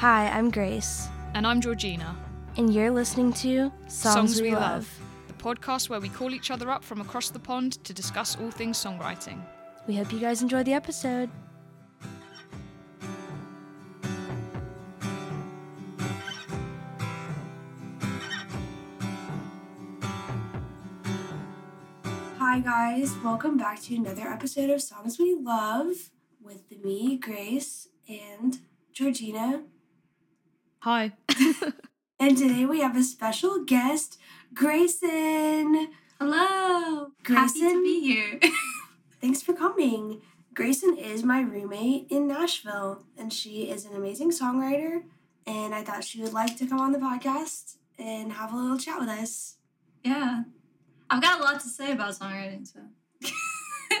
Hi, I'm Grace, And I'm Georgina, and you're listening to Songs, We Love. the podcast where we call each other up from across the pond to discuss all things songwriting. We hope you guys enjoy the episode. Hi, guys. Welcome back to another episode of Songs We Love with me, Grace, and Georgina. Hi. And today we have a special guest, Grayson. Hello. Grayson, Happy Grayson? to be here. Thanks for coming. Grayson is my roommate in Nashville, and she is an amazing songwriter. And I thought she would like to come on the podcast and have a little chat with us. yeah. I've got a lot to say about songwriting, so.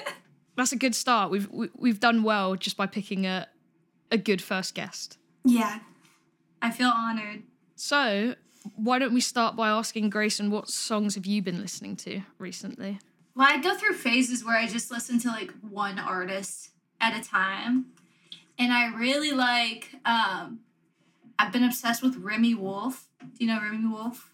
That's a good start. We've we, we've done well just by picking a a good first guest. Yeah. I feel honored. So, why don't we start by asking Grayson what songs have you been listening to recently? Well, I go through phases where I just listen to like one artist at a time. And I really like, um, I've been obsessed with Remi Wolf. Do you know Remi Wolf?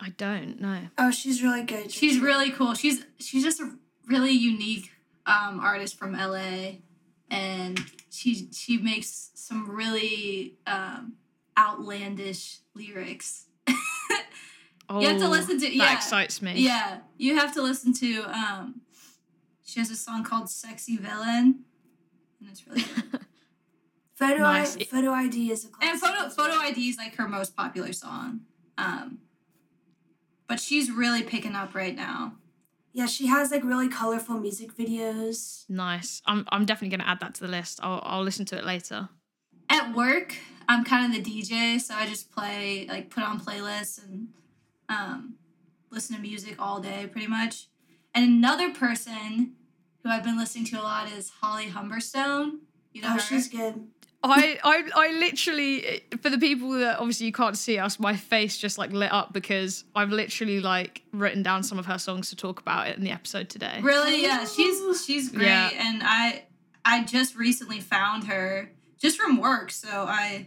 I don't know. Oh, she's really good. She's really cool. She's she's just a really unique um, artist from LA, and she she makes some really um, outlandish lyrics. Oh, You have to listen to- That yeah. excites me. yeah, you have to listen to. Um, she has a song called "Sexy Villain," and it's really good. photo, Nice. I, photo ID is a classic. and photo photo ID is like her most popular song. Um, but she's really picking up right now. Yeah, she has like really colorful music videos. Nice. I'm I'm definitely gonna add that to the list. I'll I'll listen to it later. At work i'm kind of the dj so i just play like put on playlists and um, listen to music all day pretty much and another person who i've been listening to a lot is holly humberstone you know Oh, her? she's good. I, I I literally for the people that obviously you can't see us, my face just like lit up because I've literally like written down some of her songs to talk about it in the episode today. really yeah she's she's great Yeah. and i i just recently found her just from work so i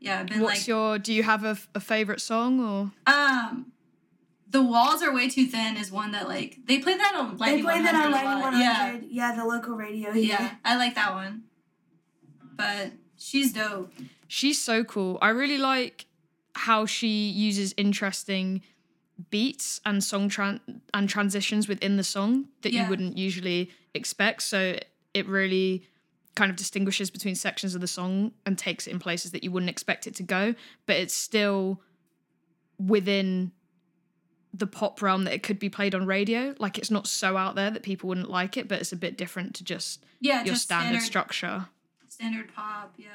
yeah i've been What's like your do you have a, a favorite song or um the walls are way too thin is one that like they play that on They play that on 100 a. Lightning yeah 100. Yeah. the local radio Yeah. I like that one. But she's dope. she's so cool. I really like how she uses interesting beats and song tran- and transitions within the song that Yeah. you wouldn't usually expect. So it really kind of distinguishes between sections of the song and takes it in places that you wouldn't expect it to go, but it's still within the pop realm that it could be played on radio. Like it's not so out there that people wouldn't like it, but it's a bit different to just Yeah, your just standard, standard structure standard pop. Yeah,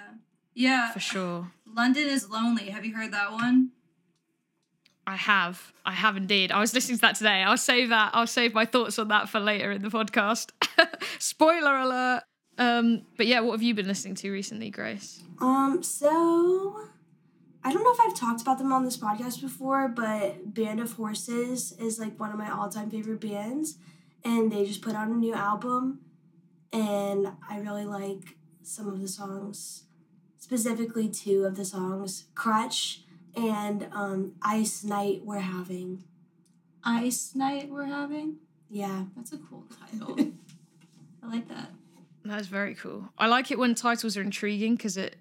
yeah. for sure. London is lonely. Have you heard that one? I have. I have indeed. I was listening to that today. I'll save that. I'll save my thoughts on that for later in the podcast. Spoiler alert. Um, but yeah, what have you been listening to recently, Grace? Um, so I don't know if I've talked about them on this podcast before, but Band of Horses is like one of my all-time favorite bands, and they just put out a new album, and I really like some of the songs, specifically two of the songs, Crutch and um, Ice Night We're Having. Ice Night we're having. Yeah. That's a cool title. I like that. That's very cool. I like it when titles are intriguing because it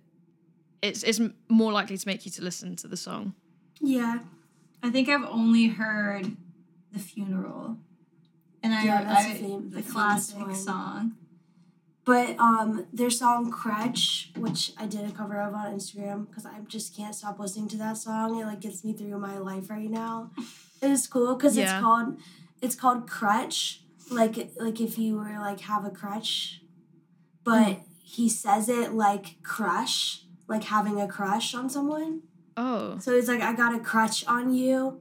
it's it's more likely to make you to listen to the song. Yeah. I think I've only heard the funeral, and I, Yeah, that's I a fam- the a famous classic one. song. But um, their song "Crutch," which I did a cover of on Instagram, because I just can't stop listening to that song. It like gets me through my life right now. It is cool because Yeah. it's called it's called "Crutch," like like if you were like have a crutch, but mm. he says it like crush, like having a crush on someone. Oh, So he's like I got a crutch on you.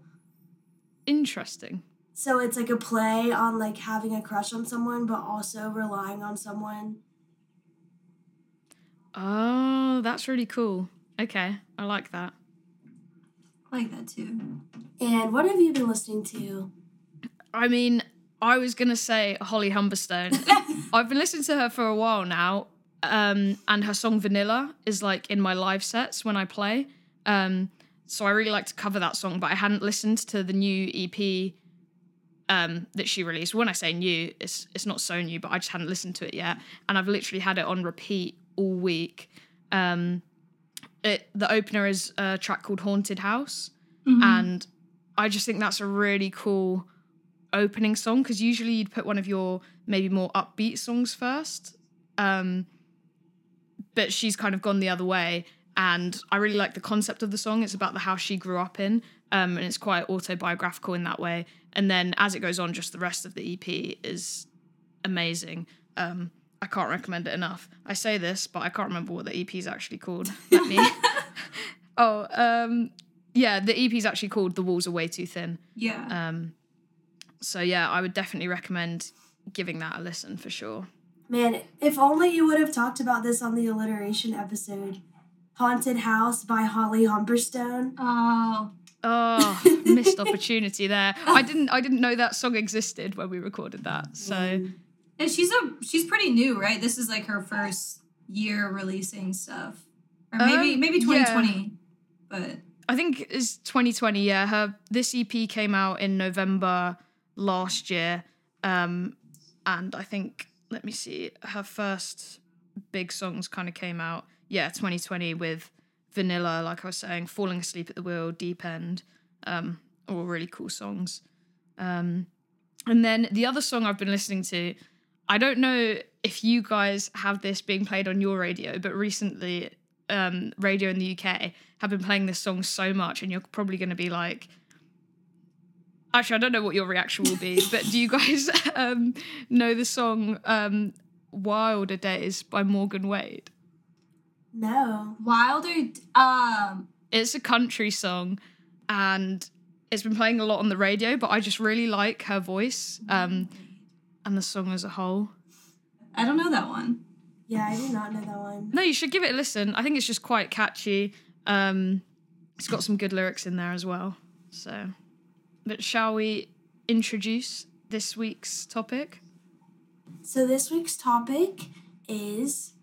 interesting. So it's like a play on like having a crush on someone, but also relying on someone. Oh, that's really cool. Okay, I like that. I like that too. And what have you been listening to? I mean, I was gonna say Holly Humberstone. I've been listening to her for a while now, Um, and her song Vanilla is like in my live sets when I play. Um, so I really like to cover that song, but I hadn't listened to the new EP um, that she released. When I say new, it's it's not so new, but I just hadn't listened to it yet, and I've literally had it on repeat all week. Um, it the opener is a track called Haunted House, and I just think that's a really cool opening song because usually you'd put one of your maybe more upbeat songs first. Um, but she's kind of gone the other way, and I really like the concept of the song. It's about the house she grew up in, um, and it's quite autobiographical in that way. And then as it goes on, just the rest of the EP is amazing. Um, I can't recommend it enough. I say this, but I can't remember what the EP is actually called. Let me. oh, um, yeah, the EP is actually called "The Walls Are Way Too Thin." Yeah. Um, so yeah, I would definitely recommend giving that a listen for sure. Man, if only you would have talked about this on the alliteration episode. Haunted House by Holly Humberstone. oh. Oh, missed opportunity there. I didn't I didn't know that song existed when we recorded that. So And she's a she's pretty new, right? This is like her first year releasing stuff. Or maybe Um, maybe yeah. 2020. But I think it's 2020. Yeah, her this EP came out in November last year, um, and I think let me see, her first big songs kind of came out. Yeah, 2020 with Vanilla, like I was saying, Falling Asleep at the Wheel, Deep End, um, all really cool songs. Um, and then the other song I've been listening to, I don't know if you guys have this being played on your radio, but recently, um, radio in the UK have been playing this song so much, and you're probably going to be like, actually, I don't know what your reaction will be, but do you guys um, know the song um, Wilder Days by Morgan Wade? No. Wilder um It's a country song, and it's been playing a lot on the radio, but I just really like her voice um, and the song as a whole. I don't know that one. Yeah, I do not know that one. No, you should give it a listen. I think it's just quite catchy. Um, it's got some good lyrics in there as well. So, but shall we introduce this week's topic? So this week's topic is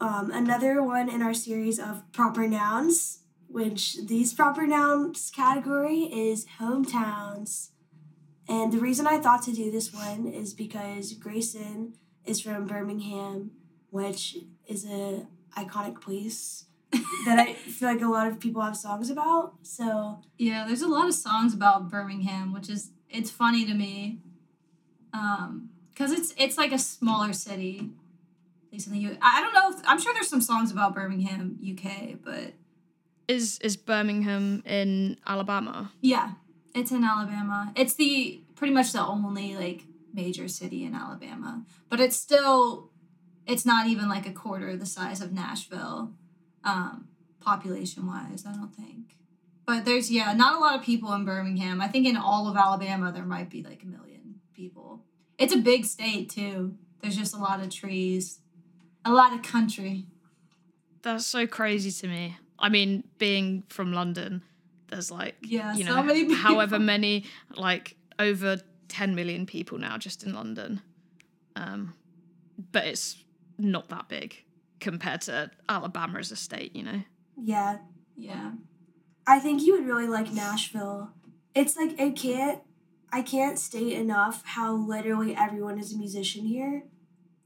um, another one in our series of proper nouns, which these proper nouns category is hometowns. And the reason I thought to do this one is because Grayson is from Birmingham, which is a iconic place that I feel like a lot of people have songs about. So Yeah, there's a lot of songs about Birmingham, which is it's funny to me. Um, because it's it's like a smaller city. At least in the U. I don't know. If, I'm sure there's some songs about Birmingham, UK, but Is is Birmingham in Alabama? yeah, it's in Alabama. It's the pretty much the only like major city in Alabama, but it's still it's not even like a quarter the size of Nashville, um, population wise. I don't think. But there's yeah, not a lot of people in Birmingham. I think in all of Alabama there might be like a million people. It's a big state too. There's just a lot of trees, a lot of country. That's so crazy to me. I mean, being from London, there's like Yeah, you so know many however many like over 10 million people now just in London. Um, but it's not that big compared to Alabama as a state, you know. yeah, Yeah. I think you would really like Nashville. It's like I can't I can't state enough how literally everyone is a musician here.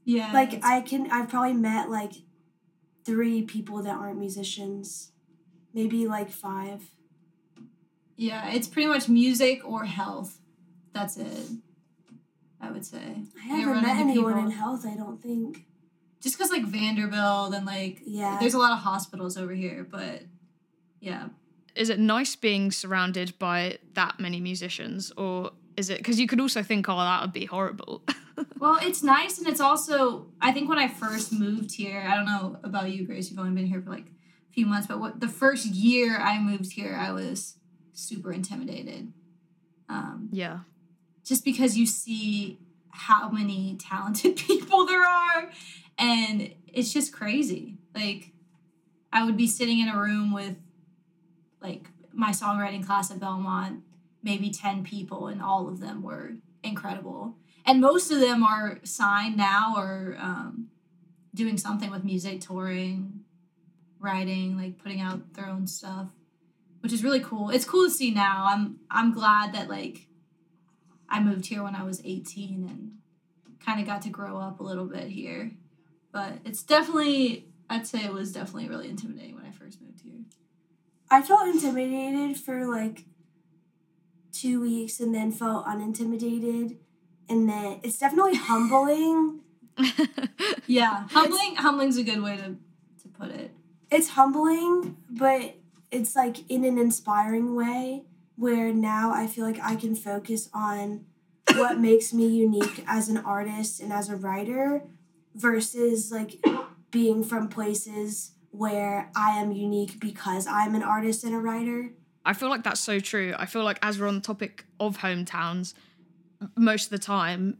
Yeah. Like I can I've probably met like three people that aren't musicians. Maybe like five. Yeah, it's pretty much music or health. That's it. I would say. I You haven't met anyone people- in health, I don't think. Just because like Vanderbilt and like Yeah. there's a lot of hospitals over here, but yeah. Is it nice being surrounded by that many musicians or is it because you could also think oh that would be horrible. Well, it's nice and it's also I think when I first moved here, I don't know about you, Grace, you've only been here for like a few months, but what the first year I moved here, I was super intimidated. Um, yeah. just because you see how many talented people there are and it's just crazy like i would be sitting in a room with like my songwriting class at belmont maybe 10 people and all of them were incredible and most of them are signed now or um, doing something with music, touring, writing, like putting out their own stuff, which is really cool. It's cool to see now. I'm I'm glad that like I moved here when I was 18 and kind of got to grow up a little bit here. But it's definitely I'd say it was definitely really intimidating when I first moved here. I felt intimidated for like two weeks and then felt unintimidated. And then it's definitely humbling. Yeah, humbling humbling's a good way to to put it. It's humbling, but it's like in an inspiring way where now I feel like I can focus on what makes me unique as an artist and as a writer versus like being from places where I am unique because I'm an artist and a writer. I feel like that's so true. I feel like as we're on the topic of hometowns, most of the time,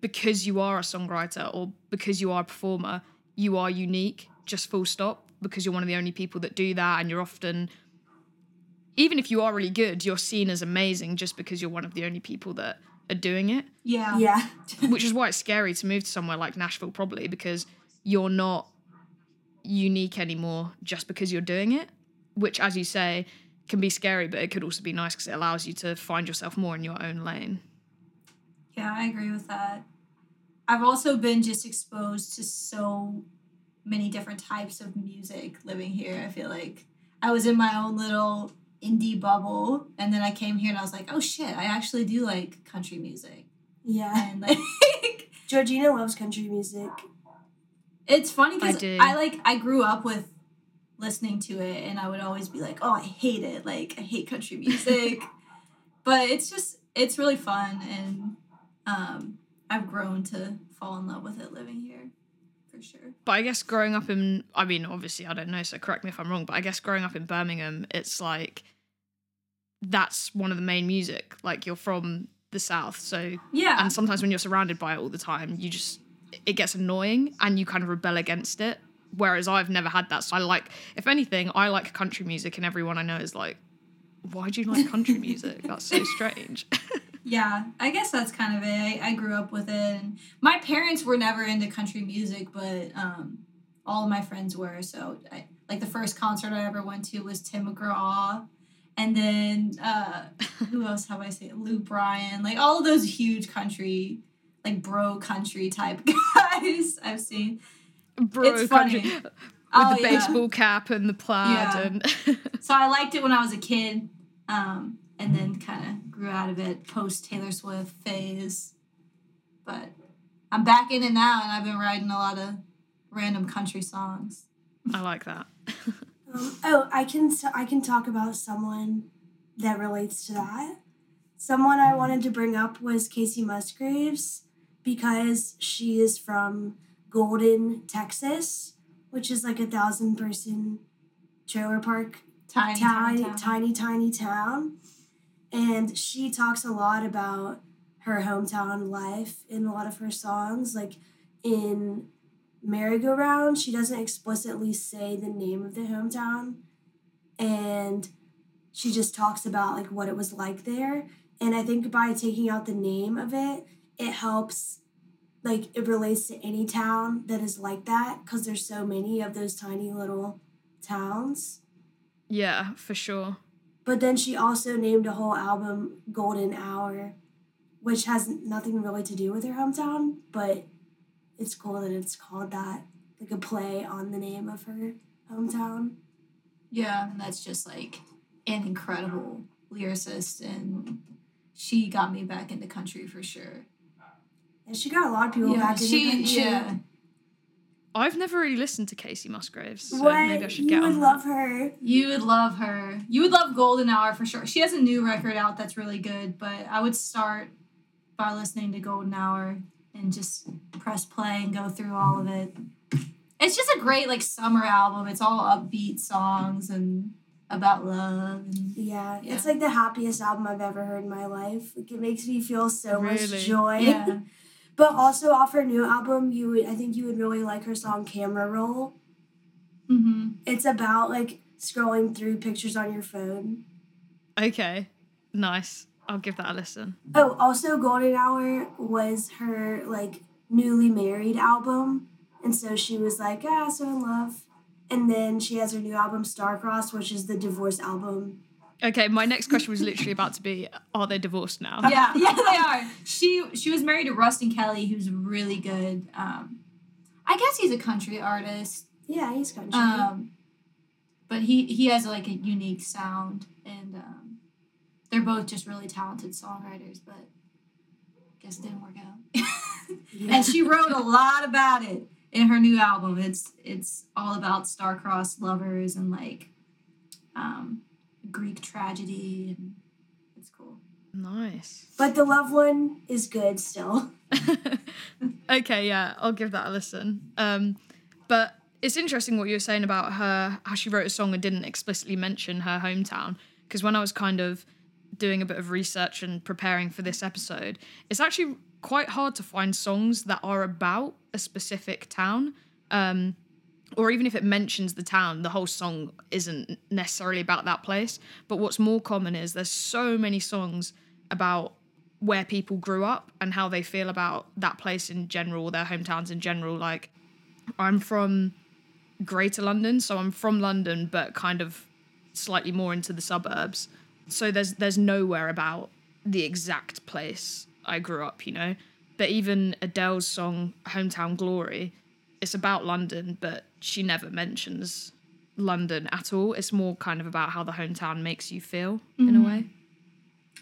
because you are a songwriter or because you are a performer, you are unique, just full stop, because you're one of the only people that do that. And you're often, even if you are really good, you're seen as amazing just because you're one of the only people that are doing it, Yeah. Yeah. which is why it's scary to move to somewhere like Nashville, probably because you're not unique anymore just because you're doing it, which, as you say, can be scary, but it could also be nice because it allows you to find yourself more in your own lane. Yeah, I agree with that. I've also been just exposed to so many different types of music living here. I feel like I was in my own little indie bubble and then I came here and I was like, "Oh shit, I actually do like country music." Yeah. And like Georgina loves country music. it's funny cuz do. I like I grew up with listening to it and I would always be like, "Oh, I hate it. Like I hate country music." but it's just it's really fun and um I've grown to fall in love with it living here for sure. But I guess growing up in, I mean, obviously, I don't know, so correct me if I'm wrong, but I guess growing up in Birmingham, it's like that's one of the main music. Like you're from the South, so Yeah. and sometimes when you're surrounded by it all the time you just it gets annoying and you kind of rebel against it whereas i've never had that so i like if anything i like country music and everyone i know is like why do you like country music that's so strange yeah, I guess that's kind of it. I, I grew up with it and my parents were never into country music, but um all of my friends were. So I like the first concert I ever went to was Tim McGraw. And then uh who else have I seen? Luke Bryan, like all of those huge country, like bro country type guys I've seen. bro It's funny. country with Oh, the yeah. baseball cap and the plaid Yeah. and So I liked it when I was a kid, um, and then kind of grew out of it post Taylor Swift phase. But I'm back in it now, and I've been writing a lot of random country songs. i like that Um, oh, I can t- I can talk about someone that relates to that. Someone I wanted to bring up was Kacey Musgraves because she is from Golden, Texas, which is like a thousand person trailer park Tiny, tiny, tiny, town. tiny, tiny town. And she talks a lot about her hometown life in a lot of her songs. Like in Merry-Go-Round, she doesn't explicitly say the name of the hometown. And she just talks about like what it was like there. And I think by taking out the name of it, it helps like it relates to any town that is like that because there's so many of those tiny little towns. yeah for sure But then she also named a whole album Golden Hour, which has nothing really to do with her hometown, but it's cool that it's called that. Like a play on the name of her hometown. Yeah, and that's just like an incredible lyricist, and she got me back into country for sure. And she got a lot of people yeah, back in the she, country. yeah, i've never really listened to kacey musgraves so what? maybe i should get you get would on love that. her. You would love her. You would love Golden Hour for sure. She has a new record out that's really good, but I would start by listening to Golden Hour and just press play and go through all of it. It's just a great like summer album. It's all upbeat songs and about love and Yeah, Yeah. it's like the happiest album I've ever heard in my life. Like it makes me feel so much joy. yeah. But also off her new album, you would I think you would really like her song Camera Roll. hmm It's about like scrolling through pictures on your phone. okay nice i'll give that a listen Oh, also Golden Hour was her like newly married album And so she was like, ah, so in love. And then she has her new album, Star-Crossed, which is the divorce album. Okay, my next question was literally about to be Are they divorced now? yeah, yeah, they are. She she was married to Ruston Kelly, who's really good. Um, I guess he's a country artist. Yeah, he's country. Um, but he he has like a unique sound, and um, they're both just really talented songwriters. But I guess it didn't work out. Yeah. and she wrote a lot about it in her new album. It's it's all about star-crossed lovers and like um, Greek tragedy, and it's cool. Nice. but the love one is good still. okay, yeah, I'll give that a listen. Um, but it's interesting what you were saying about her, how she wrote a song and didn't explicitly mention her hometown. Because when I was kind of doing a bit of research and preparing for this episode, it's actually quite hard to find songs that are about a specific town. Um, or even if it mentions the town, the whole song isn't necessarily about that place. But what's more common is there's so many songs about where people grew up and how they feel about that place in general, their hometowns in general. Like, I'm from Greater London, so I'm from London, but kind of slightly more into the suburbs. So there's there's nowhere about the exact place I grew up, you know. But even Adele's song "Hometown Glory," it's about London, but she never mentions London at all. It's more kind of about how the hometown makes you feel in a mm-hmm. way.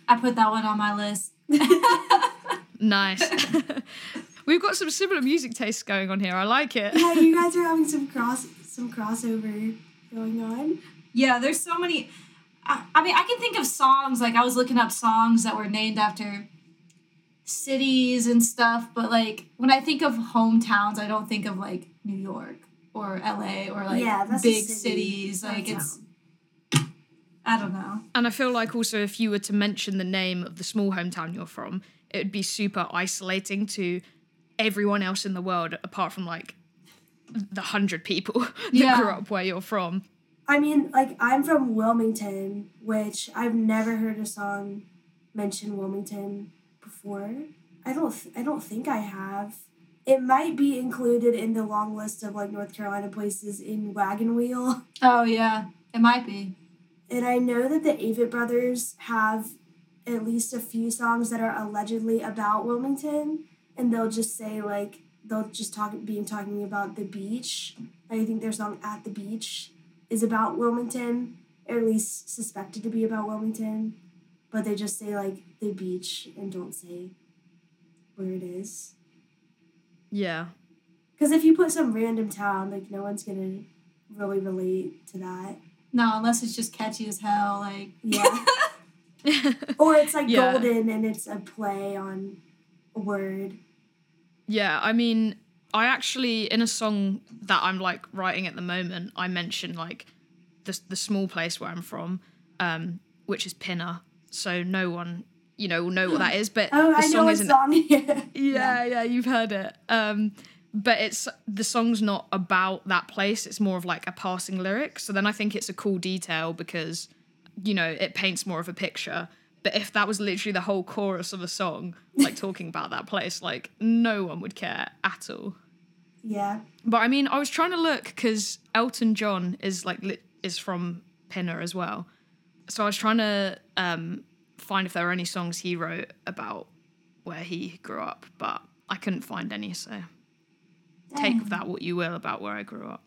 I put that one on my list. Nice. We've got some similar music tastes going on here. I like it. yeah, you guys are having some cross some crossover going on. Yeah, there's so many. I, I mean, I can think of songs like I was looking up songs that were named after cities and stuff, but like when I think of hometowns, I don't think of like New York or LA or like Yeah, that's big city. cities. Like That's it's, I don't know. And I feel like also if you were to mention the name of the small hometown you're from, it would be super isolating to everyone else in the world apart from like the hundred people that Yeah. grew up where you're from. I mean, like I'm from Wilmington, which I've never heard a song mention Wilmington before. I don't. Th- I don't think I have. It might be included in the long list of like North Carolina places in Wagon Wheel. Oh yeah, it might be. And I know that the Avett brothers have at least a few songs that are allegedly about Wilmington, and they'll just say like they'll just talk being talking about the beach. I think their song "At the Beach" is about Wilmington, or at least suspected to be about Wilmington, but they just say like the beach and don't say where it is. Yeah. Because if you put some random town, like no one's gonna really relate to that. No, unless it's just catchy as hell. Like Yeah. Or it's like Yeah. golden and it's a play on a word. Yeah, I mean, I actually in a song that I'm like writing at the moment, I mention like the the small place where I'm from, um, which is Pinner. So no one, you know, will know what that is. But Oh, the I song isn't. song. yeah. Yeah, yeah, you've heard it. Um, but it's the song's not about that place. It's more of like a passing lyric. So then I think it's a cool detail because, you know, it paints more of a picture. But if that was literally the whole chorus of a song, like talking about that place, like no one would care at all. Yeah. But I mean, I was trying to look because Elton John is like li- is from Pinner as well. So I was trying to um, find if there were any songs he wrote about where he grew up, but I couldn't find any. So take that what you will about where I grew up.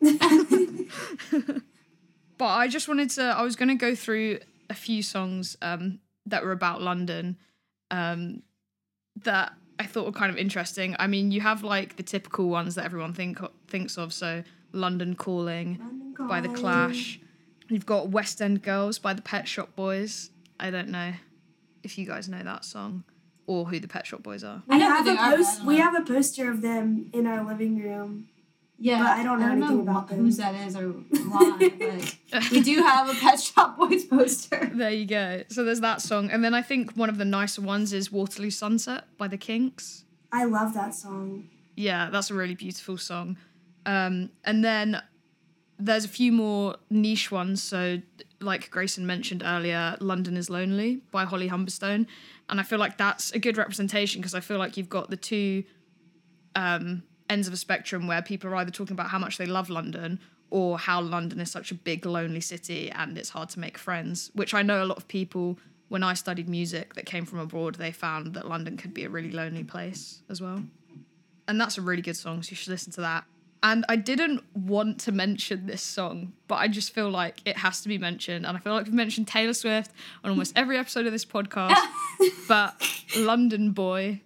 but I just wanted to. I was going to go through a few songs um, that were about London um, that I thought were kind of interesting. I mean, you have like the typical ones that everyone think thinks of. So London Calling London by the Clash. You've got West End Girls by the Pet Shop Boys. I don't know if you guys know that song or who the Pet Shop Boys are. We I have a they are, I post. We have a poster of them in our living room. yeah, But I don't know anything about wh- whose that is or why, but we do have a Pet Shop Boys poster. There you go. So there's that song. And then I think one of the nicer ones is Waterloo Sunset by the Kinks. I love that song. Yeah, that's a really beautiful song. Um, and then there's a few more niche ones. So, like Grayson mentioned earlier, London is Lonely by Holly Humberstone. And I feel like that's a good representation because I feel like you've got the two um, ends of a spectrum where people are either talking about how much they love London or how London is such a big, lonely city and it's hard to make friends, which I know a lot of people, when I studied music that came from abroad, they found that London could be a really lonely place as well. And that's a really good song, so you should listen to that. And I didn't want to mention this song, but I just feel like it has to be mentioned. And I feel like we've mentioned Taylor Swift on almost every episode of this podcast. but London Boy,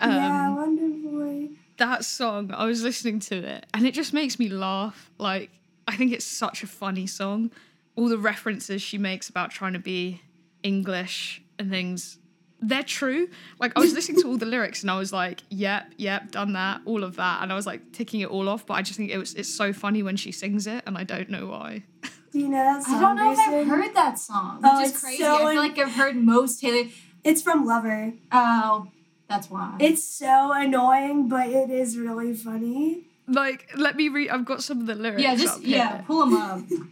um, yeah, London Boy. that song, I was listening to it and it just makes me laugh. Like, I think it's such a funny song. All the references she makes about trying to be English and things, they're true. Like, I was listening to all the lyrics and I was like, yep, yep, done that, all of that. And I was like ticking it all off, but I just think it was it's so funny when she sings it and I don't know why. Do you know that song? I don't know if I've Grayson? heard that song, Oh, which is it's crazy. so I feel like I've heard most Taylor. It's from Lover. Oh, that's why. It's so annoying, but it is really funny. Like, let me read, I've got some of the lyrics. yeah, up just here. yeah, pull them up.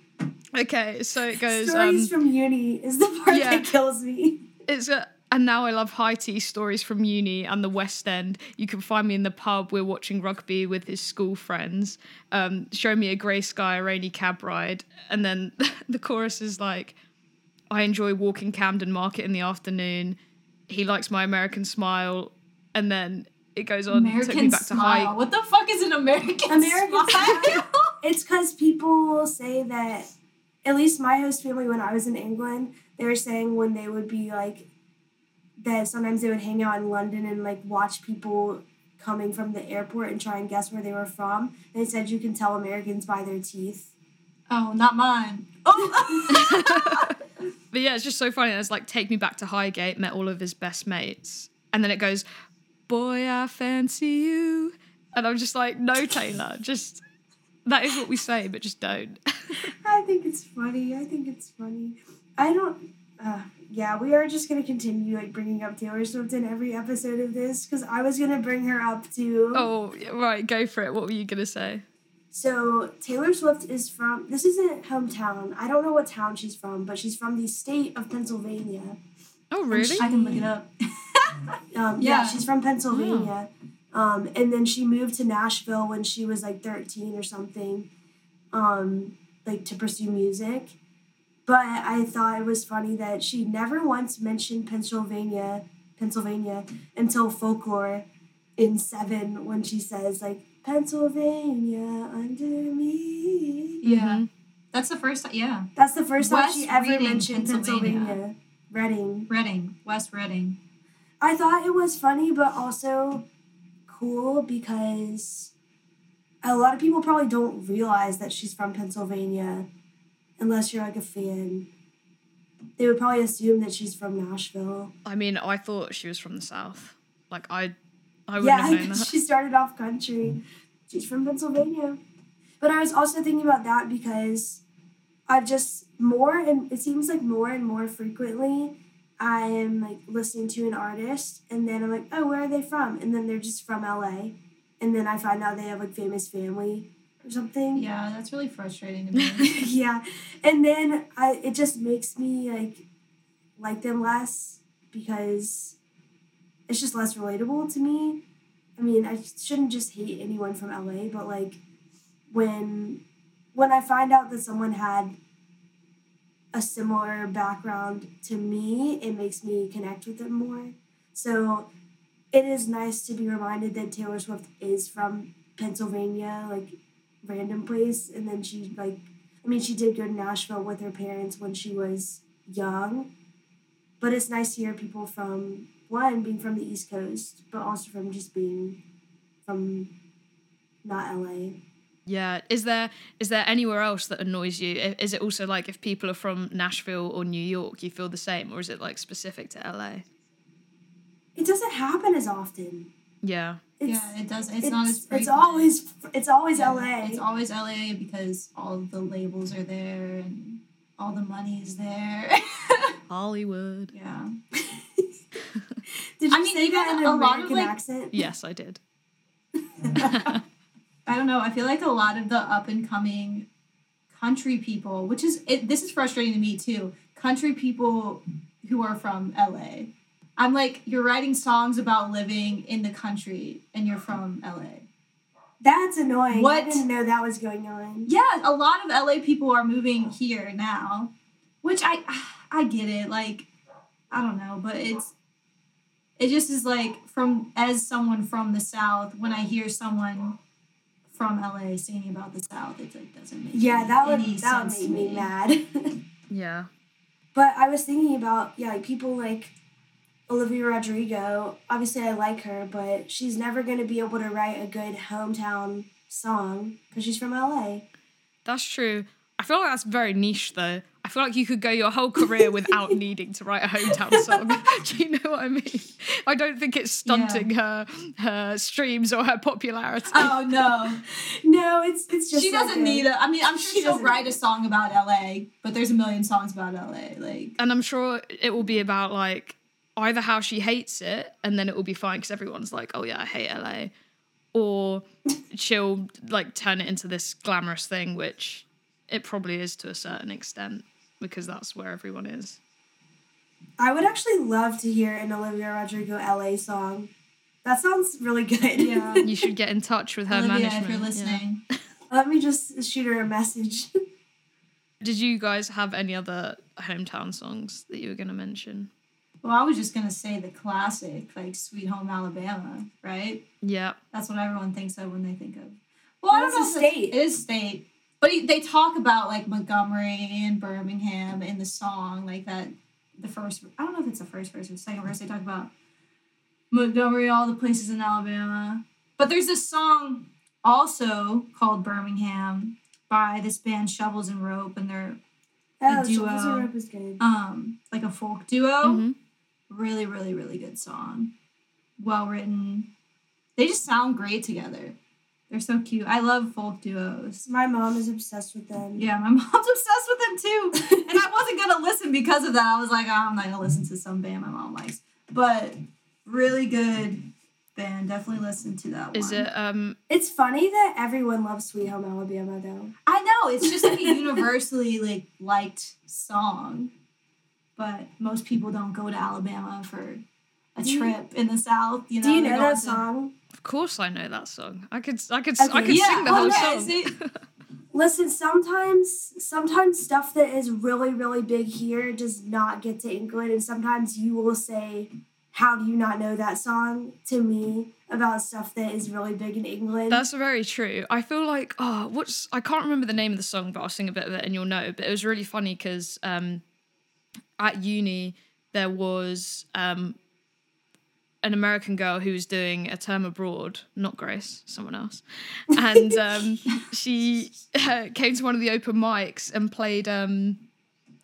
Okay, so it goes. Stories um, from uni is the part yeah. that kills me. It's a, and now I love high tea stories from uni and the West End. You can find me in the pub. We're watching rugby with his school friends. Um, show me a grey sky, a rainy cab ride, and then the chorus is like, "I enjoy walking Camden Market in the afternoon. He likes my American smile," and then it goes on. took me American back to smile. high. What the fuck is an American, American smile? It's because people say that, at least my host family when I was in England, they were saying when they would be like, that sometimes they would hang out in London and like watch people coming from the airport and try and guess where they were from. They said you can tell Americans by their teeth. oh, not mine. Oh. But yeah, it's just so funny. It's like take me back to Highgate, met all of his best mates, and then it goes, "Boy, I fancy you," and I'm just like, "No, Taylor, just that is what we say, but just don't." I think it's funny. I think it's funny. I don't. Uh, yeah, we are just gonna continue like bringing up Taylor Swift in every episode of this because I was gonna bring her up too. oh, right, go for it. What were you gonna say? So Taylor Swift is from. This isn't hometown. I don't know what town she's from, but she's from the state of Pennsylvania. Oh, really? I can look it up. Um, yeah. Yeah. she's from Pennsylvania. Um, and then she moved to Nashville when she was like 13 or something, um, like to pursue music. But I thought it was funny that she never once mentioned Pennsylvania, Pennsylvania until folklore in seven when she says like Pennsylvania under me. Yeah, Mhm. that's the first. Yeah, That's the first time she ever Reading, mentioned Pennsylvania. Pennsylvania. Reading. Reading, West Reading. I thought it was funny, but also cool because a lot of people probably don't realize that she's from Pennsylvania unless you're like a fan. They would probably assume that she's from Nashville. I mean, I thought she was from the south. Like I, I wouldn't Yeah, have known that. she started off country. She's from Pennsylvania. But I was also thinking about that because I've just more and it seems like more and more frequently I am like listening to an artist and then I'm like, oh, where are they from? And then they're just from LA. And then I find out they have like famous family or something. Yeah, that's really frustrating to me. yeah. And then I it just makes me like like them less because it's just less relatable to me. I mean, I shouldn't just hate anyone from LA, but like when when I find out that someone had a similar background to me, it makes me connect with them more. So it is nice to be reminded that Taylor Swift is from Pennsylvania, like random place, and then she like I mean she did go to Nashville with her parents when she was young. But it's nice to hear people from one being from the East Coast, but also from just being from not LA. Yeah. Is there is there anywhere else that annoys you? Is it also like if people are from Nashville or New York, you feel the same, or is it like specific to LA? It doesn't happen as often. Yeah. It's, yeah, it does. It's, it's, not as it's always it's always Yeah, LA. It's always LA because all the labels are there and all the money's there. Hollywood. yeah. Did you I mean, say that even in an a lot of, American like- accent? Yes, I did. I don't know. I feel like a lot of the up and coming country people, which is it, this is frustrating to me too. Country people who are from LA. I'm like, you're writing songs about living in the country and you're from LA. That's annoying. What? I What? didn't know that was going on. Yeah, a lot of LA people are moving here now, which I I get it. Like, I don't know, but it's it just is like from as someone from the South, when I hear someone from LA singing about the South, it like doesn't make Yeah, any- that would any that would make to me mad. Yeah. but I was thinking about yeah, like people like Olivia Rodrigo. Obviously, I like her, but she's never gonna be able to write a good hometown song because she's from LA. That's true. I feel like that's very niche though. I feel like you could go your whole career without needing to write a hometown song. Do you know what I mean? I don't think it's stunting her her streams or her popularity. Oh no, No, it's it's just she so doesn't good. need it. I mean, I'm sure She she'll doesn't write a song about LA, but there's a million songs about LA. Like, and I'm sure it will be about like either how she hates it and then it will be fine because everyone's like, oh yeah, I hate LA, or she'll like turn it into this glamorous thing, which it probably is to a certain extent because that's where everyone is. I would actually love to hear an Olivia Rodrigo LA song. That sounds really good. Yeah. You should get in touch with her Olivia, management. if you're yeah. listening, Let me just shoot her a message. Did you guys have any other hometown songs that you were going to mention? Well, I was just gonna say the classic, like "Sweet Home Alabama," right? Yeah. That's what everyone thinks of when they think of. Well, I don't Well, know. it's if a it's- state. It is state, but he, they talk about like Montgomery and Birmingham in the song, like that. The first, I don't know if it's the first verse or the second verse. They talk about Montgomery, all the places in Alabama. But there's this song also called Birmingham by this band Shovels and Rope, and they're Oh, duo. Shovels and Rope is good. um like a folk duo. Mhm. Really, really, really good song. Well written. They just sound great together. They're so cute. I love folk duos. My mom is obsessed with them. Yeah, my mom's obsessed with them too. And I wasn't gonna listen because of that. I was like, oh, I'm not gonna listen to some band my mom likes. But really good band. Definitely listen to that Is one. it um It's funny that everyone loves Sweet Home Alabama though. I know, it's just like a universally like liked song. But most people don't go to Alabama for a Do you- trip in the South. You know, Do you know that to- song? of course I know that song. I could I could Okay. I could Yeah, sing the oh, whole yeah, song. see? Listen, sometimes sometimes stuff that is really really big here does not get to England, and sometimes you will say, "How do you not know that song?" to me about stuff that is really big in England. That's very true. I feel like oh, what's I can't remember the name of the song, but I'll sing a bit of it and you'll know. But it was really funny because um, at uni there was um, an American girl who was doing a term abroad, not Grace, someone else, and um, she uh, came to one of the open mics and played. Um,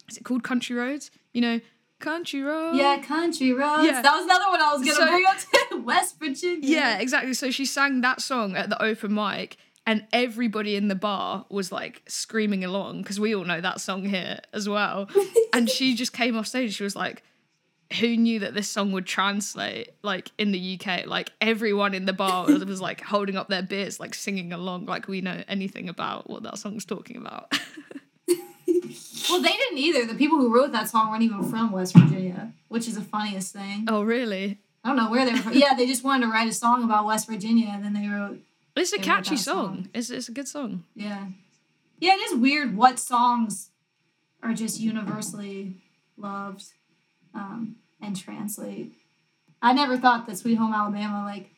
is it called Country Roads? You know, Country Roads. Yeah, country roads. Yeah. That was another one I was gonna So- bring up to West Virginia. Yeah, exactly. So she sang that song at the open mic, and everybody in the bar was like screaming along because we all know that song here as well. and she just came off stage. She was like, "Who knew that this song would translate like in the UK? Like everyone in the bar was, was like holding up their beers, like singing along, like we know anything about what that song's talking about." Well, they didn't either. The people who wrote that song weren't even from West Virginia, which is the funniest thing. oh, really? I don't know where they were from. Yeah, they just wanted to write a song about West Virginia, and then they wrote It's a catchy song. song. It's it's a good song. Yeah. Yeah, it is weird what songs are just universally loved um, and translate. I never thought that Sweet Home Alabama like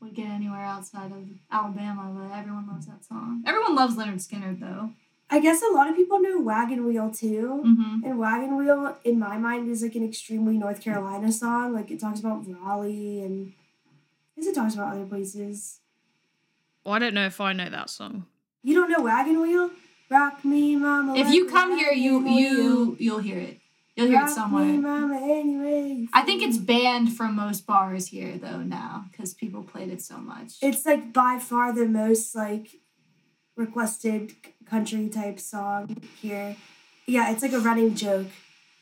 would get anywhere outside of Alabama, but everyone loves that song. Everyone loves Lynyrd Skynyrd though. I guess a lot of people know Wagon Wheel too. Mm-hmm. And Wagon Wheel, in my mind, is like an extremely North Carolina song. Like it talks about Raleigh and I guess it talks about other places. Well, I don't know if I know that song. You don't know Wagon Wheel? Rock me, mama. If you come here, you you you'll hear it. You'll hear it Rock me, somewhere. mama, anyway. I think it's banned from most bars here though now because people played it so much. It's like by far the most like requested country type song here. Yeah, it's like a running joke.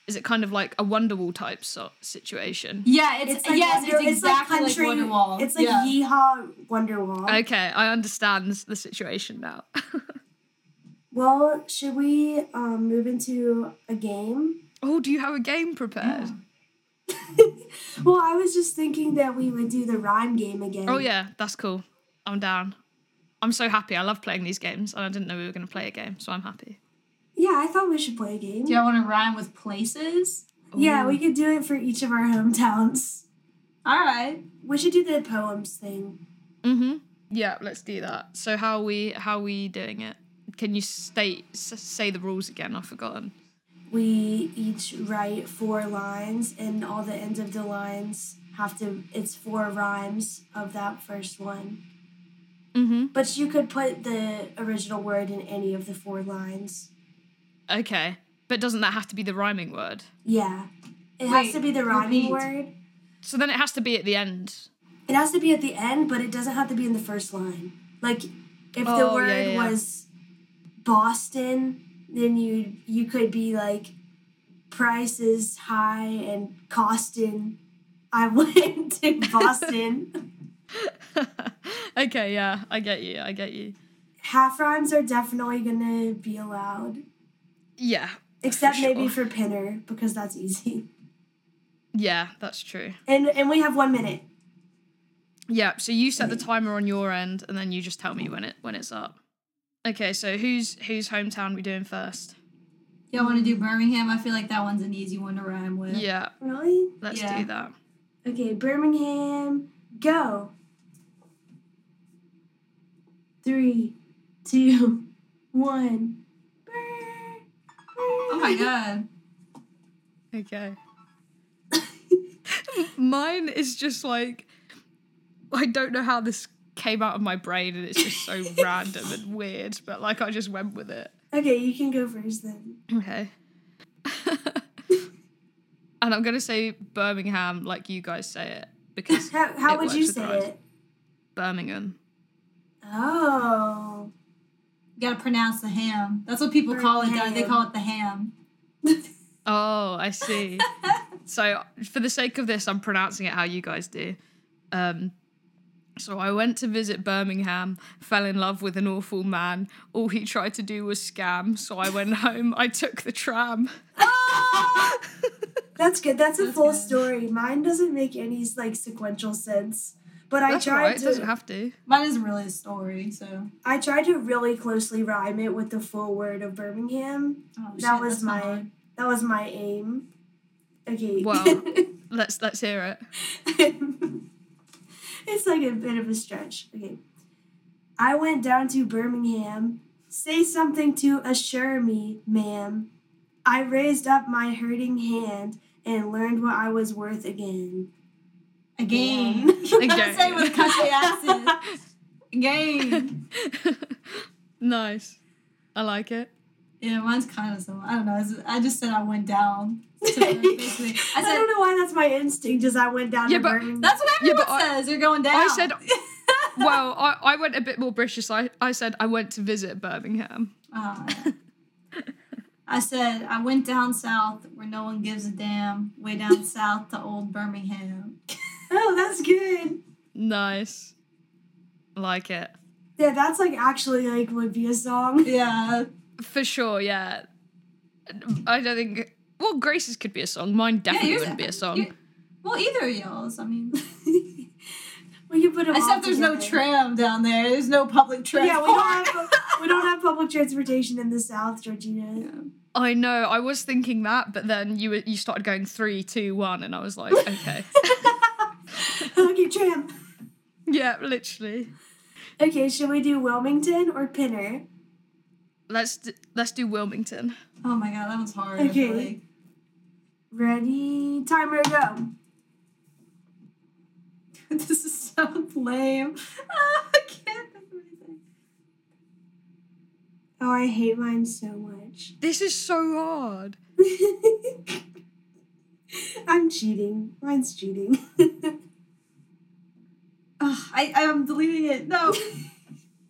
Is it kind of like a Wonderwall type so- situation? yeah, it's, like yes, Wonder- it's exactly like, Wonderwall. It's like yeah. Yeehaw Wonderwall. Okay, I understand the situation now. Well, should we um, move into a game? oh, do you have a game prepared? Yeah. Well, I was just thinking that we would do the rhyme game again. Oh yeah, that's cool. I'm down. I'm so happy. I love playing these games, and I didn't know we were going to play a game, so I'm happy. Yeah, I thought we should play a game. Do y'all want to rhyme with places? Yeah, Ooh. we could do it for each of our hometowns. All right. We should do the poems thing. Mm-hmm. Yeah, let's do that. So how are we how are we doing it? Can you state say the rules again? I've forgotten. We each write four lines, and all the ends of the lines have to. It's four rhymes of that first one. Mm-hmm. But you could put the original word in any of the four lines. Okay, but doesn't that have to be the rhyming word? Yeah. It has Wait, to be the rhyming repeat. word. So then it has to be at the end. It has to be at the end, but it doesn't have to be in the first line. Like, if the Oh, yeah, word yeah, yeah. was Boston, then you you could be like, price is high and costing. I went to Boston. okay, yeah, I get you. I get you. Half rhymes are definitely gonna be allowed, Yeah, except For maybe for Pinner because that's easy. yeah, that's true. And and we have one minute. Yeah, so you set the timer on your end, and then you just tell me when it when it's up. Okay, so who's whose hometown we doing first? Y'all want to do Birmingham? I feel like that one's an easy one to rhyme with. Yeah, Really? let's Yeah. do that. Okay, Birmingham, go. Three, two, one. Oh my god. Okay. Mine is just like I don't know how this came out of my brain and it's just so random and weird, but like I just went with it. Okay, you can go first then. Okay. and I'm gonna say Birmingham like you guys say it because How, how would you say it? Birmingham. Oh. You gotta pronounce the ham. That's what people call it. Down. They call it the ham. Oh, I see. so for the sake of this, I'm pronouncing it how you guys do. Um, so I went to visit Birmingham, fell in love with an awful man. All he tried to do was scam. So I went home. I took the tram. That's good. That's a That's full good. story. Mine doesn't make any like sequential sense. But I tried right. It to doesn't have to. Mine isn't really a story, so. I tried to really closely rhyme it with the full word of Birmingham. Oh, That shit, was my hard. that was my aim. Okay. Well. Let's let's hear it. it's like a bit of a stretch. Okay. I went down to Birmingham. Say something to assure me, ma'am. I raised up my hurting hand and learned what I was worth again. You gotta say with a country accent. Again. nice. I like it. Yeah, mine's kind of similar. I don't know. I just said I went down. To basically, I I, don't know why that's my instinct. Is I went down Yeah, to but Birmingham. that's what Yeah, everyone I- says. You're going down. I said- Well, I, I went a bit more British. I, I said I went to visit Birmingham. Oh, yeah. I said I went down south where no one gives a damn. Way down south to old Birmingham. Oh, that's good. Nice. Like it. Yeah, that's like actually like would be a song. Yeah. For sure, yeah. I don't think. Well, Grace's could be a song. Mine definitely yours- wouldn't be a song. you- Well, either of y'all's. I mean, we can put them except there's no tram down there. There's no public transport. Yeah, we don't have we don't have public transportation in the South, Georgina. I know. I was thinking that, but then you were, you started going three, two, one, and I was like, okay, okay, tram. yeah, literally. Okay, should we do Wilmington or Pinner? Let's d- let's do Wilmington. Oh my god, that was hard. Okay. feel like. Ready? Timer go. this is so lame. Ah, I can't think of anything. Oh, I hate mine so much. This is so hard. I'm cheating. Mine's cheating. Ugh, I I'm deleting it. No.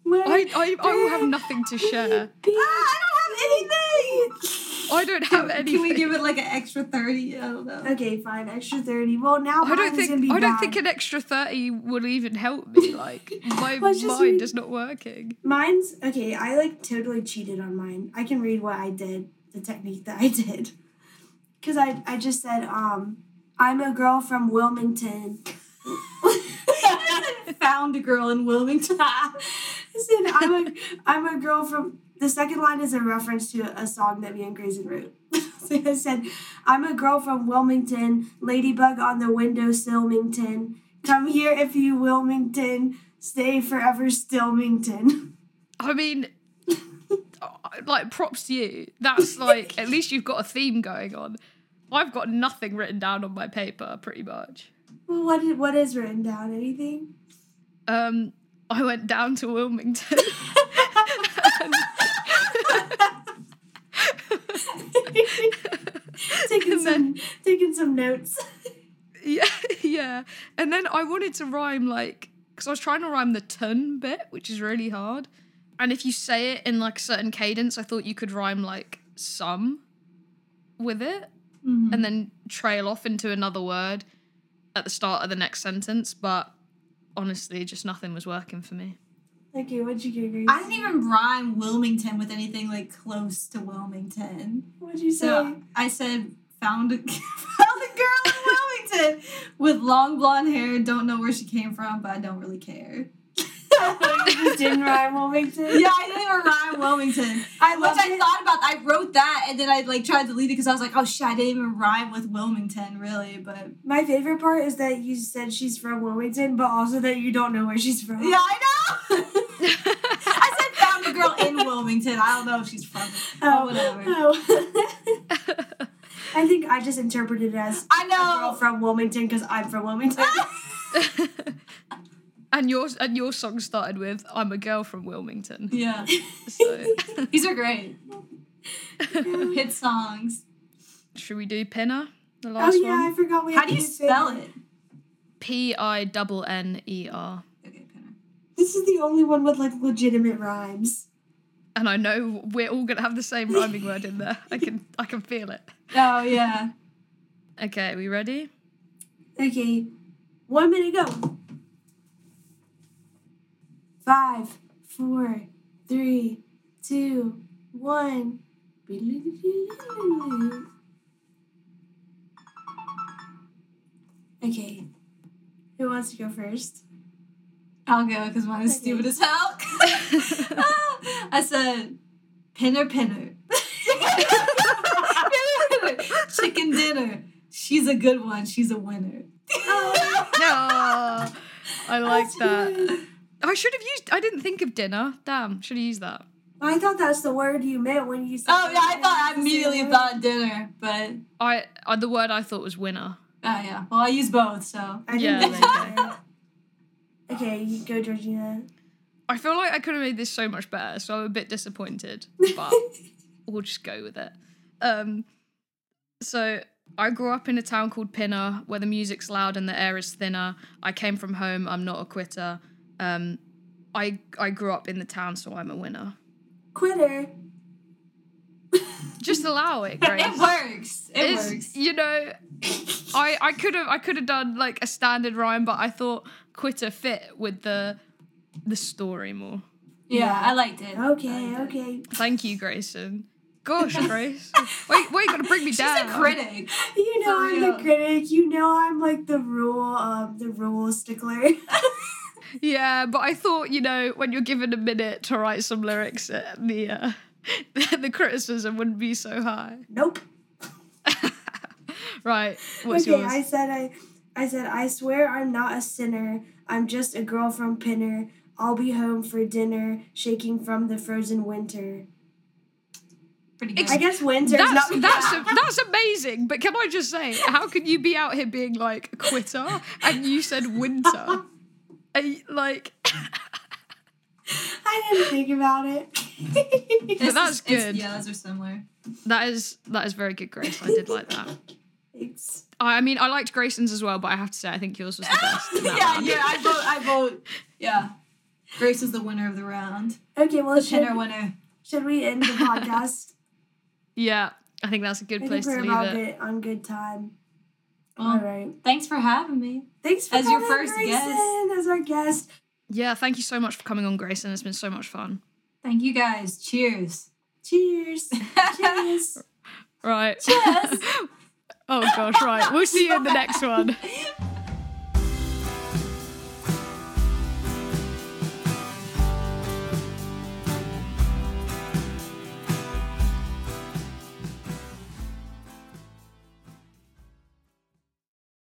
I I, I will have nothing to share. ah, I don't have anything. I don't have anything. Can we give it like an extra thirty? I don't know. Okay, fine. Extra thirty. Well, now I don't mine's think gonna be I don't bad. think an extra thirty will even help me. Like my Let's just mind read- is not working. Mine's okay. I like totally cheated on mine. I can read what I did, the technique that I did, because I I just said um I'm a girl from Wilmington. I said said found a girl in Wilmington. I said I'm a I'm a girl from the second line is a reference to a song that me and Grayson wrote. so I said, I'm a girl from Wilmington, ladybug on the windowsill, Mington. Come here if you Wilmington, stay forever Stillmington. I mean, like props to you. That's like at least you've got a theme going on. I've got nothing written down on my paper, pretty much. Well, what is, what is written down? Anything? Um, I went down to Wilmington. taking some taking some notes. yeah, yeah. And then I wanted to rhyme like because I was trying to rhyme the ton bit, which is really hard. And if you say it in like a certain cadence, I thought you could rhyme like some with it and then trail off into another word at the start of the next sentence. But honestly, just nothing was working for me. Okay, what'd you get, Grace? I didn't even rhyme Wilmington with anything like close to Wilmington. What'd you say? So I said found a found a girl in Wilmington with long blonde hair. Don't know where she came from, but I don't really care. You didn't rhyme Wilmington. Yeah, I didn't even rhyme Wilmington. I Which I it. thought about. I wrote that and then I like tried to delete it because I was like, oh shit, I didn't even rhyme with Wilmington really. But My favorite part is that you said she's from Wilmington, but also that you don't know where she's from. yeah, I know. I said found a girl in Wilmington. I don't know if she's from. Oh, whatever. oh. I think I just interpreted it as I a girl from Wilmington because I'm from Wilmington. and your and your song started with "I'm a girl from Wilmington." Yeah, So these are great. Hit songs. should we do Pinner? The oh last yeah, I one. forgot we How had do you spell it? P I double N E R. Okay, Pinner. This is the only one with like legitimate rhymes. And I know we're all gonna have the same rhyming word in there. I can I can feel it. Oh yeah. Okay, are we ready? Okay, one minute go. Five, four, three, two, one. Okay, who wants to go first? I'll go because mine is Okay. stupid as hell. Ah, I said, pinner, pinner. Chicken dinner. She's a good one. She's a winner. No, I like That's that. Good. I should have used. I didn't think of dinner. Damn, should have used that. I thought that's the word you meant when you said. Oh yeah, I thought I immediately thought dinner, but I, I the word I thought was winner. oh yeah. Well, I use both, so. I Yeah, didn't there you know. Okay, you go, Georgina. I feel like I could have made this so much better, so I'm a bit disappointed, but we'll just go with it. Um, so I grew up in a town called Pinner, where the music's loud and the air is thinner. I came from home. I'm not a quitter. Um, I I grew up in the town, so I'm a winner. Quitter. Just allow it, Grace. it works. It It's- works. You know, I I could have I could have done like a standard rhyme, but I thought quitter fit with the the story more. Yeah, Yeah. I liked it. Okay, liked it. okay. Thank you, Grayson. Gosh, Grace. Wait, wait, you gotta bring me She's down. a critic. You know For I'm real. the critic. You know I'm like the rule, um, the rule stickler. Yeah, but I thought, you know, when you're given a minute to write some lyrics, uh, the uh, the criticism wouldn't be so high. nope. Right, what's okay, yours? I said I, I said I swear I'm not a sinner. I'm just a girl from Pinner. I'll be home for dinner, shaking from the frozen winter. Pretty good. I guess winter's That's not. that's that's amazing. But can I just say, how can you be out here being like a quitter and you said winter? And, like, I didn't think about it. But that's good. Yeah, those are similar. that is that is very good, Grace. I did like that. Thanks. I I mean, I liked Grayson's as well, but I have to say, I think yours was the best. yeah, round. yeah. I vote. I vote. Yeah. Grace is the winner of the round. Okay, well, The should, pinner winner. should we end the podcast? Yeah, I think that's a good I place think to we're leave about it. good, on good time. Well, All right. Thanks for having me. Thanks for As your coming, first guest. Grayson, As our guest. Yeah, thank you so much for coming on, Grayson. It's been so much fun. Thank you guys. Cheers. Cheers. Cheers. Right. Cheers. oh gosh, right. We'll see you in the next one.